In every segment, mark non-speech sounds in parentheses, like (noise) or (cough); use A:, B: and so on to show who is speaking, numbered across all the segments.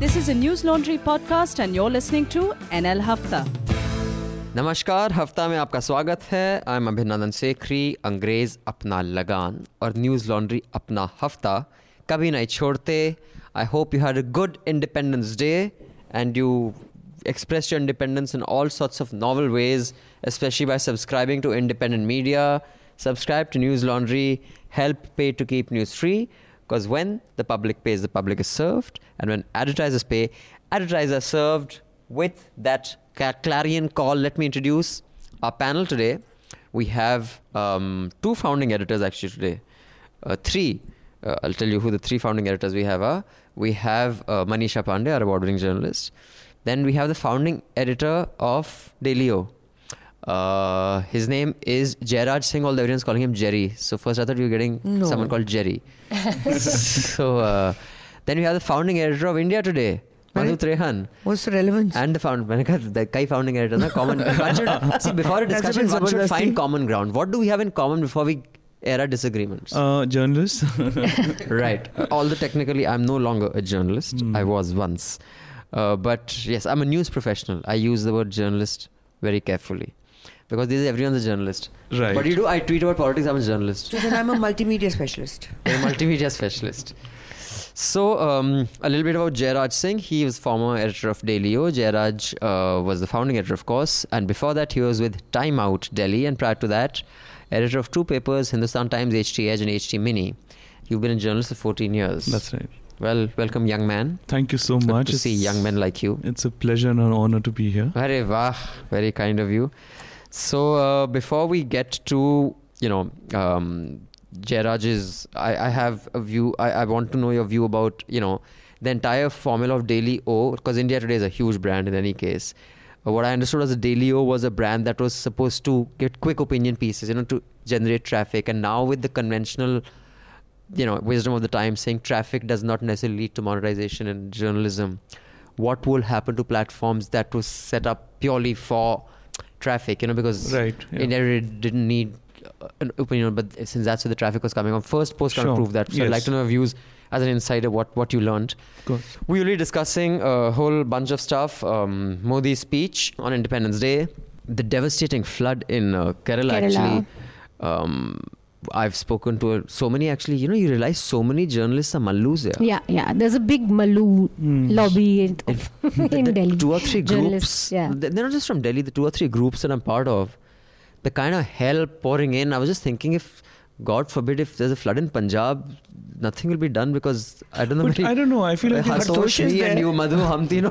A: This is a News Laundry podcast, and you're listening to NL Hafta.
B: नमस्कार हफ्ता में आपका स्वागत है आई एम अभिनंदन सेखरी अंग्रेज अपना लगान और न्यूज़ लॉन्ड्री अपना हफ्ता कभी नहीं छोड़ते I hope you had a good Independence Day and you expressed your independence in all sorts of novel ways, especially by subscribing to independent media. Subscribe to News Laundry, help pay to keep news free. Because when the public pays, the public is served. And when advertisers pay, advertisers are served with that clarion call. Let me introduce our panel today. We have um, two founding editors actually today. Uh, three. Uh, I'll tell you who the three founding editors we have are. We have uh, Manisha Pandey, our award-winning journalist. Then we have the founding editor of Dailyo. Uh, his name is Jairaj Singh, All the audience calling him Jerry. So first I thought you were getting
C: no.
B: someone called Jerry. (laughs) so uh, then we have the founding editor of India Today. Madhu Trehan.
C: What's the relevance?
B: And the found, (laughs) the Kai founding editor, na, common. (laughs) should, see, before a discussion, one should find common ground. What do we have in common before we era disagreements?
D: Uh, journalists.
B: right. Although technically, I'm no longer a journalist. Mm. I was once. Uh, but yes, I'm a news professional. I use the word journalist very carefully because this is everyone's a journalist.
D: Right.
B: What do you do? I tweet about politics. I'm a journalist.
C: so then I'm a multimedia specialist. (laughs)
B: a multimedia specialist. So, um, a little bit about Jairaj Singh. He was former editor of Dailyo. Jairaj uh, was the founding editor, of course, and before that, he was with Time Out Delhi, and prior to that, editor of two papers, Hindustan Times, HT Edge, and HT Mini. You've been a journalist for 14 years.
D: That's right.
B: Well, welcome, young man.
D: Thank you so
B: Good
D: much.
B: to see young men like you.
D: It's a pleasure and an honor to be here.
B: Very, wah, very kind of you. So uh, before we get to you know um, Jairaj's, I, I have a view. I, I want to know your view about you know the entire formula of Daily O because India Today is a huge brand in any case. Uh, what I understood was Daily O was a brand that was supposed to get quick opinion pieces, you know, to generate traffic. And now with the conventional, you know, wisdom of the time saying traffic does not necessarily lead to monetization in journalism, what will happen to platforms that was set up purely for traffic? You know, because
D: Right. Yeah.
B: India Today didn't need uh, an opinion, but since that's where the traffic was coming on, Firstpost kind of
D: Sure.
B: proved that. So I'd like to know your views as an insider, what what you learned.
D: Of.
B: We were be discussing a whole bunch of stuff. Um, Modi's speech on Independence Day, the devastating flood in uh, Kerala,
E: Kerala.
B: actually. Um, I've spoken to so many actually. You know, you realize so many journalists are mallus here.
E: Yeah, yeah. There's a big Malu
D: Mm.
E: lobby in, (laughs)
B: The-
E: in
B: the
E: Delhi.
B: Two or three groups.
E: yeah.
B: they- They're not just from Delhi. The two or three groups that I'm part of. The kind of hell pouring in. I was just thinking if, God forbid, if there's a flood in Punjab, nothing will be done because I don't know.
D: But
B: very-
D: I don't know. I feel like
B: Hartosh,
D: it's,
C: Hartosh
B: me and you, Madhu, hum tino.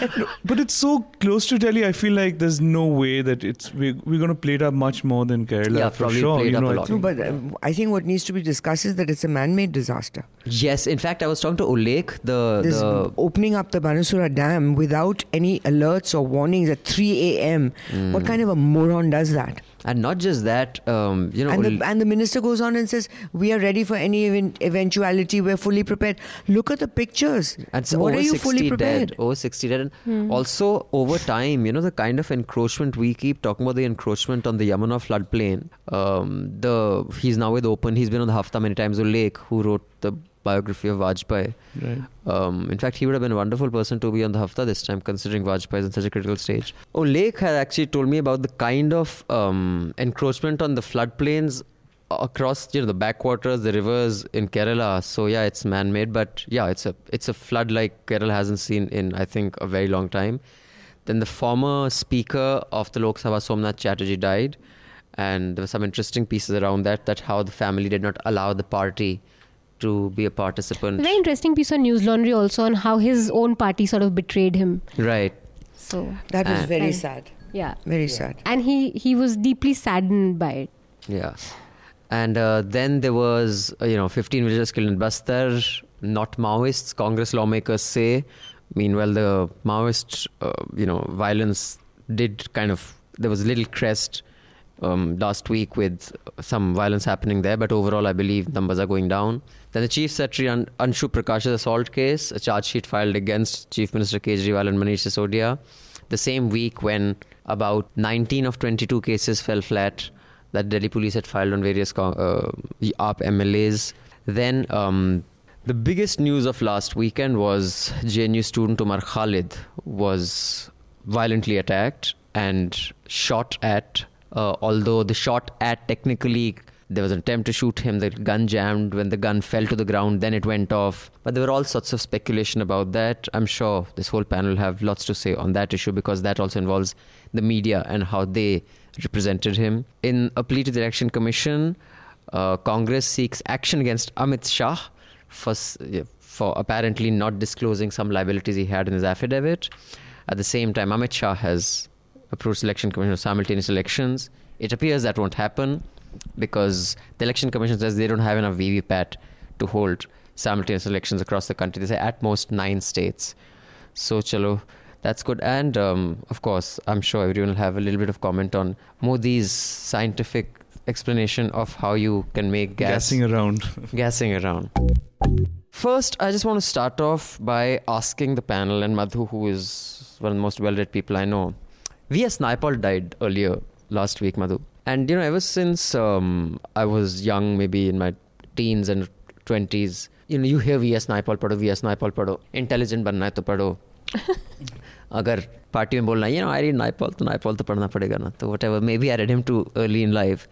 B: (laughs)
D: but it's so close to Delhi. I feel like there's no way that it's we're, we're going to play it up much more than Kerala
B: Yeah,
D: for sure. you know,
B: a
D: I
B: lot.
C: No, but um, I think what needs to be discussed is that it's a man-made disaster.
B: Yes, in fact, I was talking to Ullekh, the,
C: This
B: the
C: opening up the Banasura Dam without any alerts or warnings at 3 a.m.
B: Hmm.
C: What kind of a moron does that?
B: And not just that, um, you know,
C: And the, and the minister goes on and says, "We are ready for any event, eventuality. We're fully prepared. Look at the pictures.
B: And it's
C: what
B: over
C: are you
B: 60
C: fully prepared?
B: dead. Over 60 dead. And also, over time, you know, the kind of encroachment we keep talking about the encroachment on the Yamuna floodplain. Um, the He's now with Open. He's been on the Hafta many times. The Lake, who wrote the biography of Vajpayee.
D: right.
B: Um, in fact, he would have been a wonderful person to be on the Hafta this time, considering Vajpayee is in such a critical stage. Oh, Lake had actually told me about the kind of um, encroachment on the floodplains across you know the backwaters, the rivers in Kerala. So yeah, it's man-made, but yeah, it's a it's a flood like Kerala hasn't seen in I think a very long time. Then the former speaker of the Lok Sabha, Somnath Chatterjee, died, and there were some interesting pieces around that. That how the family did not allow the party to be a participant.
E: Very interesting piece on News Laundry also on how his own party sort of betrayed him.
B: Right.
E: So
C: That was very
E: And-
C: sad.
E: yeah,
C: Very sad.
E: and he he was deeply saddened by it.
B: Yeah. And uh, then there was, uh, you know, 15 villagers killed in Bastar, not Maoists, Congress lawmakers say. Meanwhile, the Maoist, uh, you know, violence did kind of, there was a little crest um, last week with some violence happening there, but overall, I believe numbers are going down. Then the Chief Secretary An- Anshu Prakash's assault case, a charge sheet filed against Chief Minister Kejriwal and Manish Sisodia. The same week when about 19 of 22 cases fell flat that Delhi police had filed on various uh, AAP MLAs. Then um, The biggest news of last weekend was JNU student Umar Khalid was violently attacked and shot at. Uh, although the shot at technically there was an attempt to shoot him, the gun jammed. When the gun fell to the ground, then it went off. But there were all sorts of speculation about that. I'm sure this whole panel have lots to say on that issue because that also involves the media and how they represented him. In a plea to the Election Commission, uh, Congress seeks action against Amit Shah for, for apparently not disclosing some liabilities he had in his affidavit. At the same time, Amit Shah has approved selection commission of simultaneous elections. It appears that won't happen because the election commission says they don't have enough VVPAT to hold simultaneous elections across the country. They say at most nine states. So, chalo, that's good. And um, of course, I'm sure everyone will have a little bit of comment on Modi's scientific explanation of how you can make gas
D: Gassing around. (laughs)
B: gassing around. First, I just want to start off by asking the panel and Madhu, who is one of the most well-read people I know. V.S. Naipaul died earlier last week, Madhu And you know, ever since um, I was young, maybe in my teens and twenties, you know, you hear V.S. Naipaul पढ़ो, V.S. Naipaul पढ़ो, intelligent बनना है तो पढ़ो. (laughs) अगर party में बोलना है, you know, I read Naipaul, तो Naipaul तो पढ़ना पड़ेगा ना. तो whatever, maybe I read him too early in life.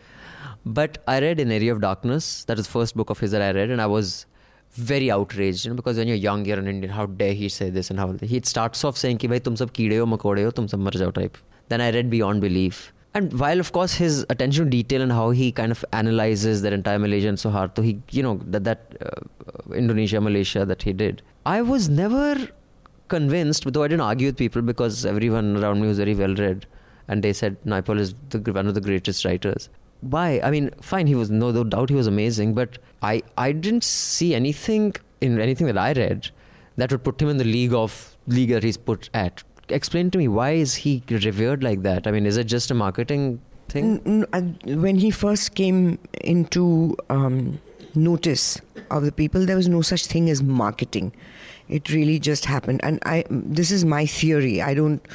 B: But I read In Area of Darkness. That is the first book of his that I read, and I was very outraged, you know, because when you're young, you're an Indian. How dare he say this and how he starts off saying कि भाई तुम सब कीड़े हो मकोड़े हो तुम सब मर जाओ type. Then I read Beyond Belief. And while of course his attention to detail and how he kind of analyzes that entire Malaysia and so hard, so he you know that that uh, Indonesia Malaysia that he did, I was never convinced. Though I didn't argue with people because everyone around me was very well read, and they said Naipaul is the, one of the greatest writers. Why? I mean, fine, he was no, no doubt he was amazing, but I I didn't see anything in anything that I read that would put him in the league of league that he's put at. Explain to me why is he revered like that? I mean, is it just a marketing thing?
C: When he first came into um, notice of the people, there was no such thing as marketing. It really just happened, and I. This is my theory. I don't.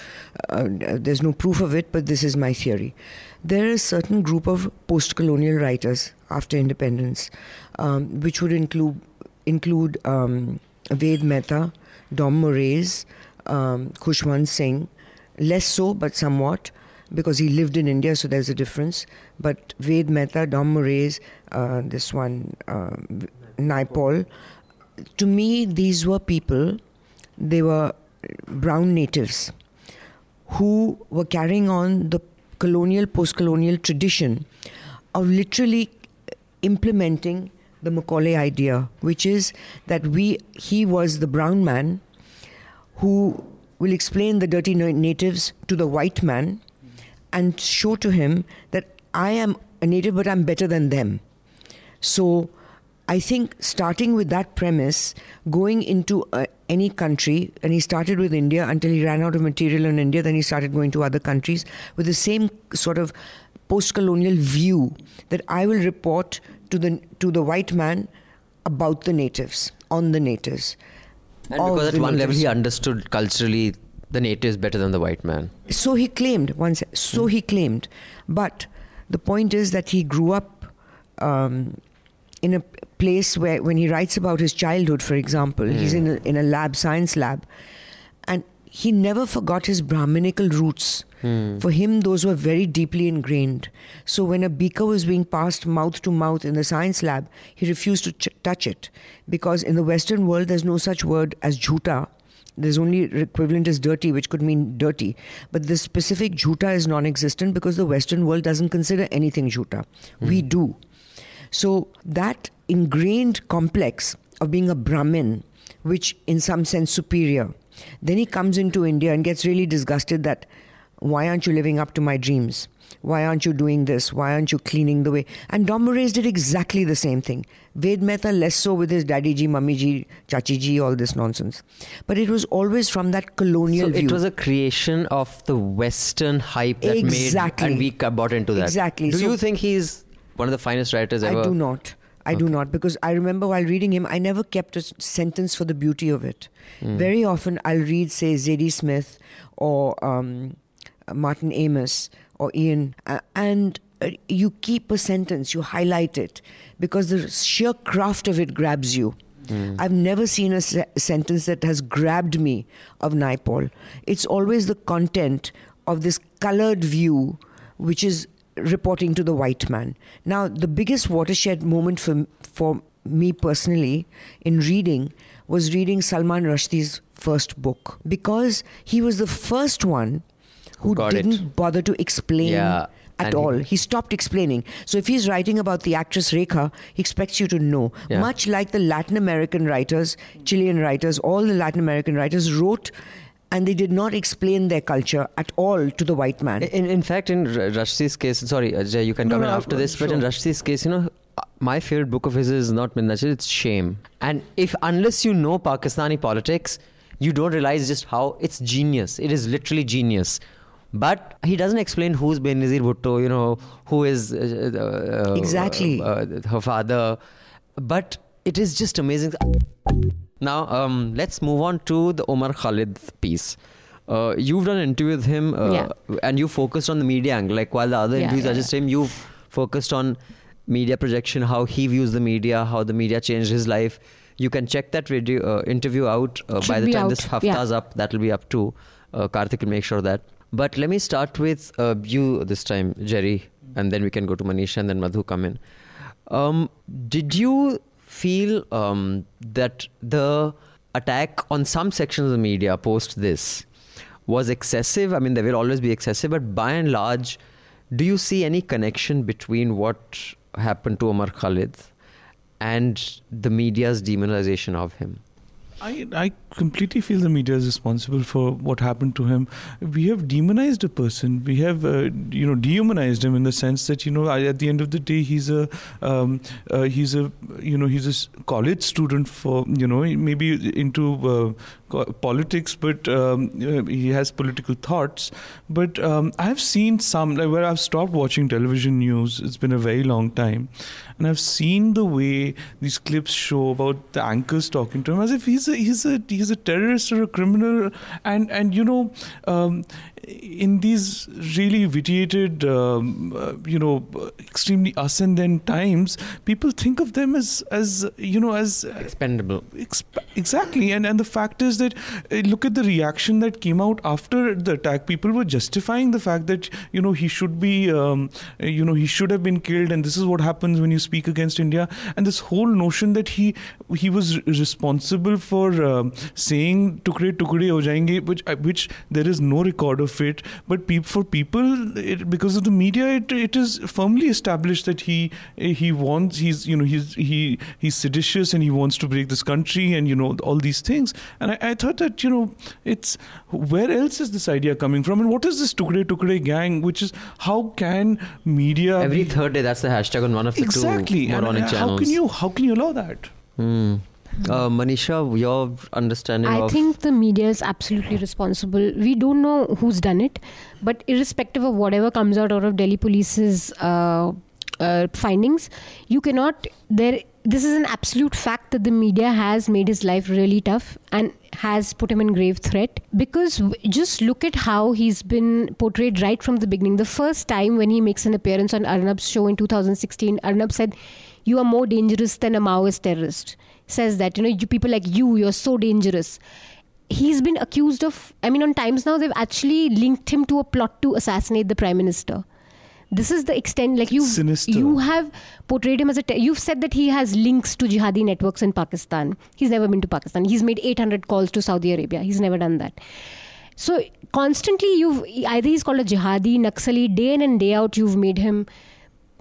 C: Uh, there's no proof of it, but this is my theory. There is a certain group of post-colonial writers after independence, um, which would include include um, Ved Mehta, Dom Moraes, um, Khushwant Singh, less so, but somewhat, because he lived in India, so there's a difference. But Ved Mehta, Dom Moraes, uh, this one, uh, Naipaul, to me, these were people, they were brown natives who were carrying on the colonial, post colonial tradition of literally implementing the Macaulay idea, which is that we, he was the brown man who will explain the dirty natives to the white man and show to him that I am a native, but I'm better than them. So I think starting with that premise, going into uh, any country, and he started with India until he ran out of material in India, then he started going to other countries with the same sort of post colonial view that I will report to the, to the white man about the natives, on the natives.
B: And because at one level he understood culturally the natives better than the white man.
C: So he claimed once. So he claimed, but the point is that he grew up um, in a place where, when he writes about his childhood, for example, he's in a, in a lab, science lab, he never forgot his Brahminical roots. Hmm. For him, those were very deeply ingrained. So when a beaker was being passed mouth to mouth in the science lab, he refused to ch- touch it because in the Western world, there's no such word as jhuta. There's only equivalent as dirty, which could mean dirty. But the specific jhuta is non existent because the Western world doesn't consider anything jhuta. Hmm. We do. So that ingrained complex of being a Brahmin, which in some sense superior, then he comes into India and gets really disgusted that why aren't you living up to my dreams? Why aren't you doing this? Why aren't you cleaning the way? And Dom Moraes did exactly the same thing. Ved Mehta less so with his daddy ji, mummy ji, chachi ji, all this nonsense. But it was always from that colonial
B: So
C: view.
B: it was a creation of the Western hype that
C: Exactly.
B: made, and we bought into that.
C: Exactly.
B: Do
C: So-
B: you think he's one of the finest writers ever?
C: I do not. I do not because I remember while reading him, I never kept a sentence for the beauty of it. Very often, I'll read, say, Zadie Smith or um, Martin Amis or Ian, uh, and uh, you keep a sentence, you highlight it because the sheer craft of it grabs you. I've never seen a se- sentence that has grabbed me of Naipaul. It's always the content of this colored view, which is reporting to the white man. Now, the biggest watershed moment for, for me personally in reading was reading Salman Rushdie's first book because he was the first one who
B: Got
C: didn't bother to explain
B: Yeah,
C: at
B: and he-
C: all. He stopped explaining. So if he's writing about the actress Rekha, he expects you to know.
B: Yeah.
C: Much like the Latin American writers, Chilean writers, all the Latin American writers wrote and they did not explain their culture at all to the white man.
B: In, in fact, in R- Rushdie's case, sorry, uh, Jay, you can come
C: no,
B: in after
C: uh,
B: this, but in
C: sure.
B: Rushdie's case, you know, uh, my favorite book of his is not Minnachil, it's Shame. And if, unless you know Pakistani politics, you don't realize just how it's genius. It is literally genius. But he doesn't explain who's Benazir Bhutto, you know, who is uh, uh,
C: Exactly.
B: uh, uh, her father. But it is just amazing. Now, um, let's move on to the Omar Khalid piece. Uh, you've done an interview with him, uh,
E: Yeah.
B: and you focused on the media angle. Like while the other
E: Yeah,
B: interviews
E: yeah,
B: are just him, you've focused on media projection, how he views the media, how the media changed his life. You can check that video uh, interview out uh, by the time
E: out,
B: this hafta's up. That'll be up too. Uh, Karthik will make sure that. But let me start with uh, you this time, Jerry, and then we can go to Manisha and then Madhu come in. Um, did you feel um, that the attack on some sections of the media post this was excessive? I mean, there will always be excessive, but by and large, do you see any connection between what happened to Omar Khalid and the media's demonization of him?
D: I, I completely feel the media is responsible for what happened to him. We have demonized a person. We have, uh, you know, dehumanized him in the sense that you know, at the end of the day, he's a, um, uh, he's a, you know, he's a college student for, you know, maybe into uh, politics, but um, uh, he has political thoughts. But um, I've seen some like where I've stopped watching television news. It's been a very long time, and I've seen the way these clips show about the anchors talking to him as if he's a he's a he's a terrorist or a criminal, and and you know. Um, in these really vitiated, um, uh, you know, extremely us and then times, people think of them as, as you know, as
B: Expendable.
D: Exp- exactly. And and the fact is that uh, look at the reaction that came out after the attack. People were justifying the fact that you know he should be um, uh, you know he should have been killed and this is what happens when you speak against india. And this whole notion that he he was r- responsible for um, saying tukre tukre ho jayenge which uh, which there is no record of it but peop for people it, because of the media it, it is firmly established that he he wants he's you know he's he he's seditious and he wants to break this country and you know all these things and I, I thought that you know it's where else is this idea coming from and what is this tukre tukre gang which is how can media
B: Every
D: be-
B: third day, that's the hashtag on one of the
D: exactly
B: two
D: and
B: moronic
D: uh,
B: channels.
D: how can you how can you allow that
B: Hmm. Uh, Manisha, your understanding
E: I think the media is absolutely responsible. We don't know who's done it, but irrespective of whatever comes out out of Delhi Police's uh, uh, findings, you cannot. There, this is an absolute fact that the media has made his life really tough and has put him in grave threat. Because just look at how he's been portrayed right from the beginning. The first time when he makes an appearance on Arnab's show in 2016, Arnab said, "You are more dangerous than a Maoist terrorist." Says that you know, you people like you, you're so dangerous. He's been accused of i mean on times now they've actually linked him to a plot to assassinate the prime minister. This is the extent like you you have portrayed him as a te- you've said that he has links to jihadi networks in pakistan. He's never been to pakistan. He's made 800 calls to saudi arabia. He's never done that. So constantly you've either he's called a jihadi naxali day in and day out you've made him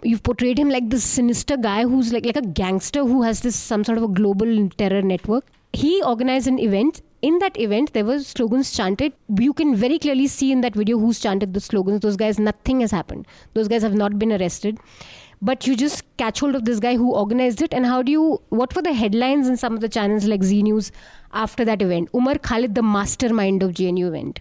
E: you've portrayed him like this sinister guy who's like like a gangster who has this some sort of a global terror network. He organized an event. In that event there were slogans chanted. You can very clearly see in that video who's chanted the slogans. Those guys nothing has happened. Those guys have not been arrested. But you just catch hold of this guy who organized it. And how do you what were the headlines in some of the channels like z news after that event? Umar khalid the mastermind of jnu event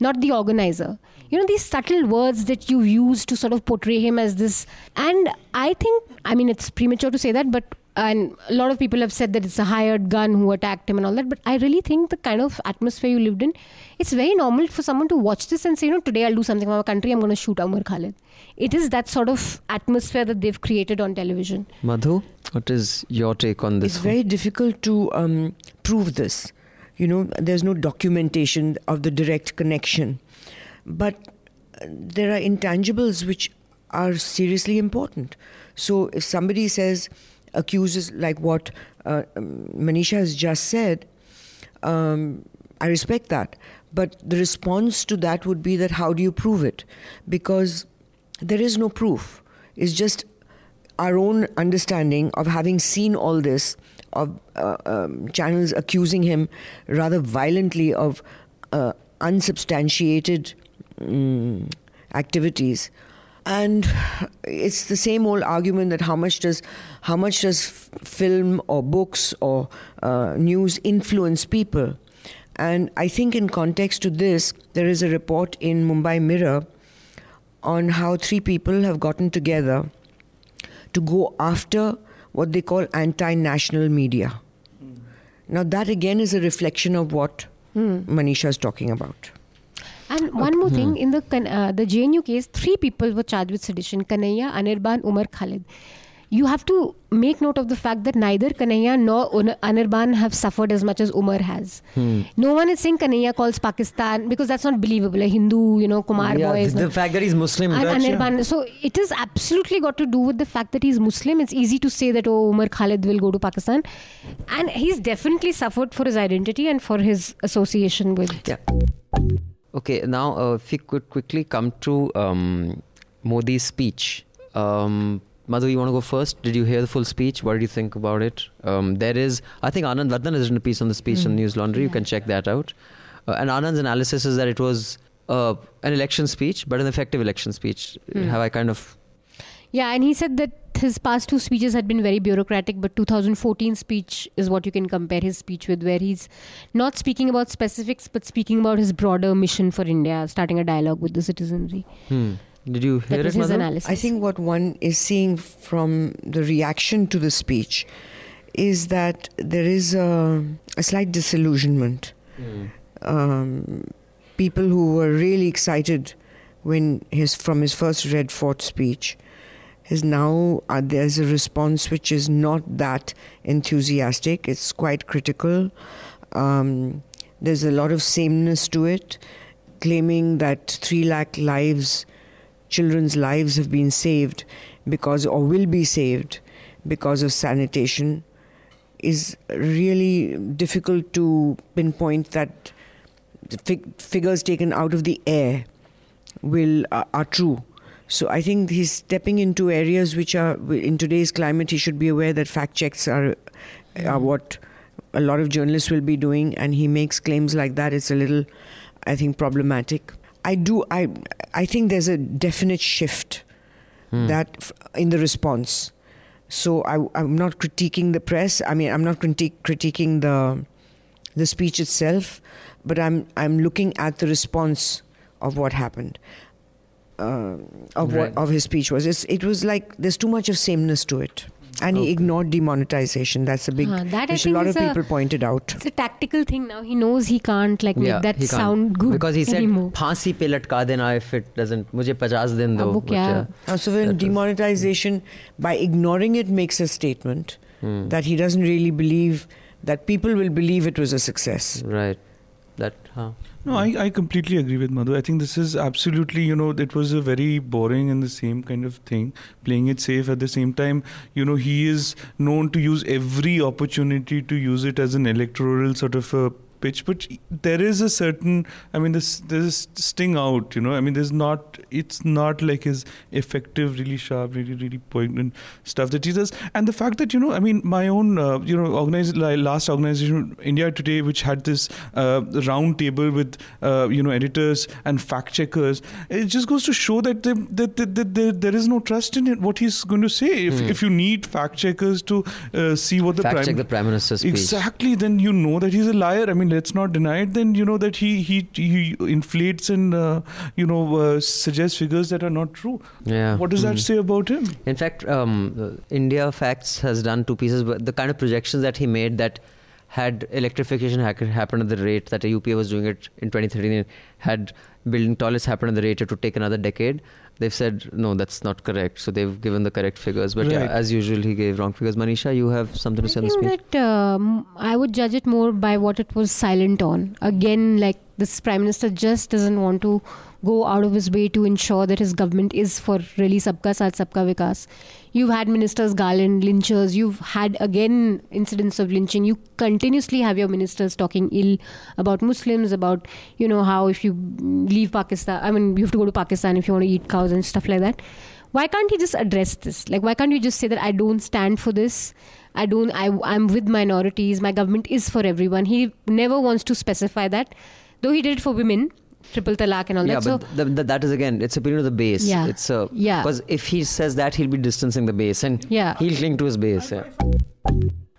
E: not the organizer. You know, these subtle words that you use to sort of portray him as this. And I think, I mean, it's premature to say that, but and a lot of people have said that it's a hired gun who attacked him and all that. But I really think the kind of atmosphere you lived in, it's very normal for someone to watch this and say, you know, today I'll do something for my country. I'm going to shoot Umar Khalid. It is that sort of atmosphere that they've created on television.
B: Madhu, what is your take on this?
C: It's very difficult to um, prove this. You know, there's no documentation of the direct connection. But uh, there are intangibles which are seriously important. So if somebody says, accuses like what uh, um, Manisha has just said, um, I respect that. But the response to that would be that how do you prove it? Because there is no proof. It's just our own understanding of having seen all this, of uh, um, channels accusing him rather violently of uh, unsubstantiated um, activities and it's the same old argument that how much does how much does film or books or uh, news influence people and i think in context to this there is a report in mumbai mirror on how three people have gotten together to go after what they call anti-national media mm. now that again is a reflection of what mm. manisha is talking about
E: and one more thing, in the uh, the JNU case, three people were charged with sedition: Kanhaiya, Anirban, Umar Khalid. You have to make note of the fact that neither Kanhaiya nor Anirban have suffered as much as Umar has. Hmm. No one is saying Kanhaiya calls Pakistan because that's not believable. A Hindu, you know, Kumar
B: yeah,
E: boy.
B: The, the fact that he's Muslim.
E: And Anirban. Yeah. So it has absolutely got to do with the fact that he's Muslim. It's easy to say that, oh, Umar Khalid will go to Pakistan. And he's definitely suffered for his identity and for his association with.
B: Yeah. Okay, now uh, if we could quickly come to um, Modi's speech. Um, Madhu, you want to go first? Did you hear the full speech? What did you think about it? Um, there is, I think Anand Vardhan has written a piece on the speech mm. on News Laundry. Yeah. You can check that out. Uh, and Anand's analysis is that it was uh, an election speech, but an effective election speech. Mm. Have I kind of.
E: Yeah, and he said that his past two speeches had been very bureaucratic, but 2014 speech is what you can compare his speech with, where he's not speaking about specifics, but speaking about his broader mission for India, starting a dialogue with the citizenry.
B: Hmm. Did you hear
E: that
B: it,
E: his analysis.
C: I think what one is seeing from the reaction to the speech is that there is a, a slight disillusionment. Mm. Um, people who were really excited when his from his first Red Fort speech is now uh, there's a response which is not that enthusiastic. It's quite critical. Um, there's a lot of sameness to it, claiming that three lakh lives, children's lives, have been saved because or will be saved because of sanitation is really difficult to pinpoint that fig- figures taken out of the air will uh, are true so I think he's stepping into areas which are in today's climate. He should be aware that fact checks are are what a lot of journalists will be doing, and he makes claims like that. It's a little, I think, problematic. I do. I I think there's a definite shift hmm. that in the response. So I, I'm not critiquing the press. I mean, I'm not critique, critiquing the the speech itself, but I'm I'm looking at the response of what happened uh, of right. what of his speech was. It's, it was like there's too much of sameness to it. And okay. he ignored demonetization. That's a big, uh, that which a lot of people pointed out.
E: It's a tactical thing now. He knows he can't like yeah, make that sound good
B: because he said "Phansi pe latka dena if it doesn't. Mujhe 50 din do."
E: Which. Uh,
C: uh, so when demonetization, was, by ignoring it, makes a statement hmm. that he doesn't really believe that people will believe it was a success.
B: Right that. Huh.
D: No, I, I completely agree with Madhu. I think this is absolutely, you know, it was a very boring and the same kind of thing, playing it safe. At the same time, you know, he is known to use every opportunity to use it as an electoral sort of a pitch, but there is a certain, I mean, this there's sting out, you know. I mean, there's not, it's not like his effective, really sharp, really, really poignant stuff that he does. And the fact that, you know, I mean, my own, uh, you know, organized, like last organization, India Today, which had this uh, round table with, uh, you know, editors and fact checkers, it just goes to show that, the, that, that, that there, there is no trust in it, what he's going to say. If, mm. if you need fact checkers to uh, see what the
B: fact
D: prime,
B: check the prime minister's speech.
D: exactly, then you know that he's a liar. I mean, let's not deny it, then you know that he he he inflates and uh, you know uh, suggests figures that are not true.
B: Yeah.
D: What does that
B: Mm.
D: say about him?
B: In fact, um, uh, India Facts has done two pieces, but the kind of projections that he made that had electrification happened at the rate that a UPA was doing it in 2013, had building toilets happen at the rate it would take another decade. They've said no, that's not correct. So they've given the correct figures, but yeah, as usual, he gave wrong figures. Manisha, you have something to
E: I
B: say on the
E: think
B: speech?
E: that um, I would judge it more by what it was silent on. Again, like this prime minister just doesn't want to go out of his way to ensure that his government is for really sabka saath sabka vikas. You've had ministers Garland lynchers. You've had again incidents of lynching. You continuously have your ministers talking ill about Muslims, about you know how if you leave Pakistan, I mean you have to go to Pakistan if you want to eat cows and stuff like that why can't he just address this like why can't you just say that i don't stand for this i don't I, i'm with minorities my government is for everyone he never wants to specify that though he did it for women triple talaq and all
B: yeah,
E: that Yeah,
B: but th- th- that is again, it's opinion of the base.
E: Yeah.
B: It's a
E: Yeah.
B: because if he says that, he'll be distancing the base, and
E: Yeah.
B: he'll cling to his base. Yeah.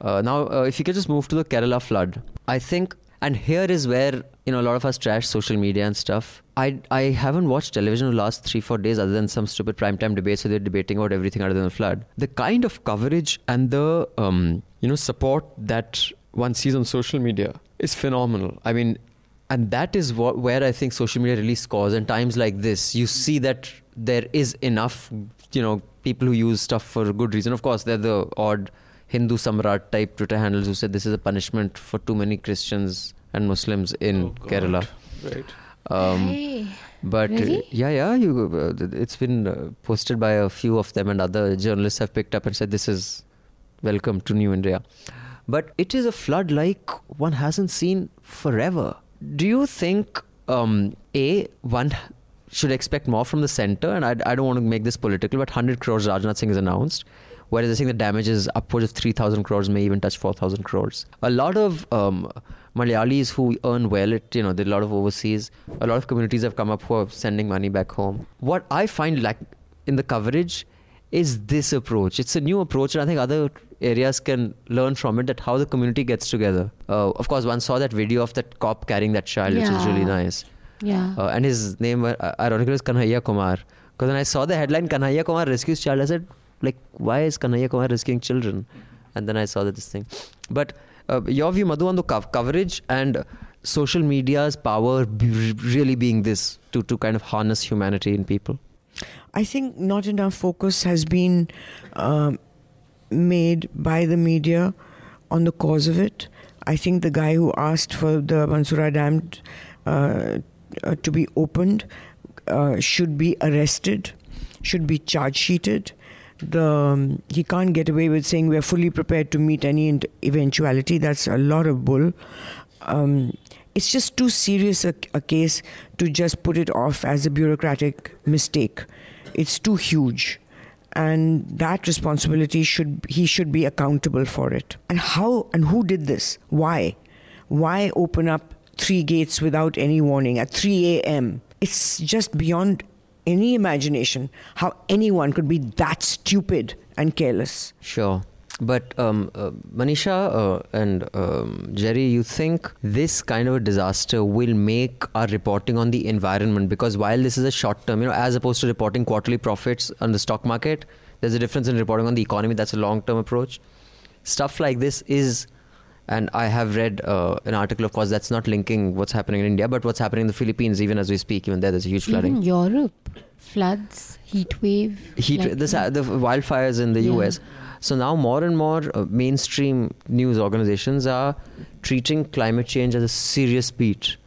B: Uh, now, uh, if you could just move to the Kerala flood, I think, and here is where you know a lot of us trash social media and stuff. I I haven't watched television the last three four days other than some stupid primetime debates where they're debating about everything other than the flood. The kind of coverage and the um, you know support that one sees on social media is phenomenal. I mean, and that is what where I think social media really scores. And times like this, you see that there is enough, you know, people who use stuff for good reason. Of course, they're the odd Hindu Samrat type Twitter handles who said this is a punishment for too many Christians and Muslims in
D: Oh,
B: Kerala.
D: Right.
B: Um,
E: Hey.
B: but uh,
E: Really?
B: yeah, yeah, you, uh, it's been uh, posted by a few of them, and other journalists have picked up and said this is welcome to New India. But it is a flood like one hasn't seen forever. Do you think, um, A, one should expect more from the center? And I, I don't want to make this political, but 100 crores Rajnath Singh is announced. Whereas I think the damage is upwards of 3,000 crores, may even touch 4,000 crores. A lot of um, Malayalis who earn well, it, you know, there are a lot of overseas, a lot of communities have come up who are sending money back home. What I find like in the coverage is this approach. It's a new approach, and I think other areas can learn from it. That how the community gets together. Uh, of course, one saw that video of that cop carrying that child, which is really nice.
E: yeah
B: Uh, and his name, uh, ironically, was Kanhaiya Kumar. Because when I saw the headline, Kanhaiya Kumar rescues child, I said, like, why is Kanhaiya Kumar rescuing children? And then I saw that this thing. But uh, your view, Madhu, on the cov- coverage and social media's power be- really being this to, to kind of harness humanity in people.
C: I think not enough focus has been um, made by the media on the cause of it. I think the guy who asked for the Banasura Dam uh, uh, to be opened uh, should be arrested, should be charge sheeted. The, um, he can't get away with saying we're fully prepared to meet any eventuality. That's a lot of bull. Um, it's just too serious a, a case to just put it off as a bureaucratic mistake. It's too huge, and that responsibility should he should be accountable for it. And how and who did this? Why? Why open up three gates without any warning at 3 a.m.? It's just beyond any imagination how anyone could be that stupid and careless.
B: Sure. But um, uh, Manisha uh, and um, Jerry, you think this kind of a disaster will make our reporting on the environment? Because while this is a short term, you know, as opposed to reporting quarterly profits on the stock market, there's a difference in reporting on the economy. That's a long term approach. Stuff like this is, and I have read uh, an article, of course, that's not linking what's happening in India, but what's happening in the Philippines, even as we speak. Even there, there's a huge flooding.
E: even europe floods heat wave
B: heat
E: like-
B: uh, the wildfires in the
E: Yeah.
B: US. So now more and more uh, mainstream news organizations are treating climate change as a serious beat.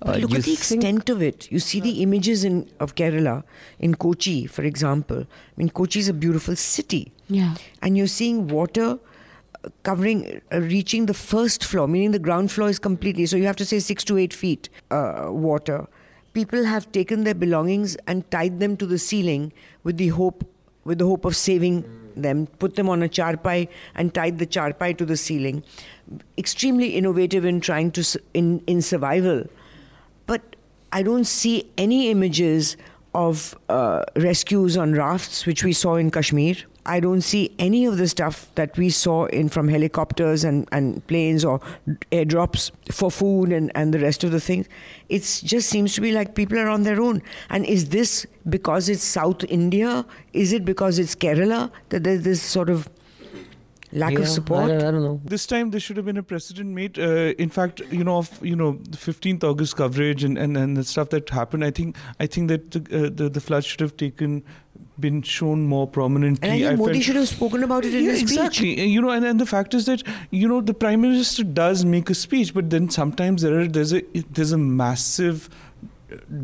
B: Uh,
C: But look
B: you
C: at the extent of it. You see the images in of Kerala, in Kochi, for example. I mean, Kochi is a beautiful city,
E: yeah
C: and you're seeing water uh, covering, uh, reaching the first floor, meaning the ground floor is completely. So you have to say six to eight feet uh, water. People have taken their belongings and tied them to the ceiling with the hope, with the hope of saving them. Put them on a charpai and tied the charpai to the ceiling. Extremely innovative in trying to in in survival but I don't see any images of uh, rescues on rafts, which we saw in Kashmir. I don't see any of the stuff that we saw in from helicopters and, and planes or airdrops for food and, and the rest of the things. It just seems to be like people are on their own. And is this because it's South India? Is it because it's Kerala that there's this sort of lack
B: Yeah,
C: of support?
B: I don't, I don't know.
D: This time there should have been a precedent made. Uh, in fact, you know, of you know, the 15th August coverage and, and, and the stuff that happened. I think I think that the uh, the, the flood should have taken been shown more prominently.
C: And I think Modi
D: felt-
C: should have spoken about it in
D: yeah,
C: his speech.
D: exactly. You know, and, and the fact is that you know the prime minister does make a speech, but then sometimes there are there's a there's a massive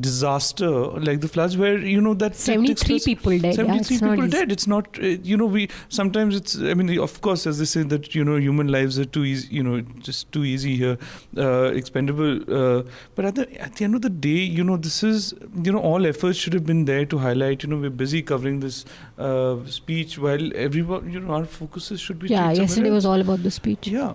D: disaster like the floods where you know that that
E: 73
D: express-
E: people dead.
D: 73
E: it's not
D: people dead it's not uh, you know we sometimes it's i mean of course as they say that you know human lives are too easy you know just too easy here uh, expendable uh, but at the at the end of the day you know this is you know all efforts should have been there to highlight you know we're busy covering this uh, speech while everyone you know our focuses should be
E: Yeah, yesterday was all about the speech.
D: yeah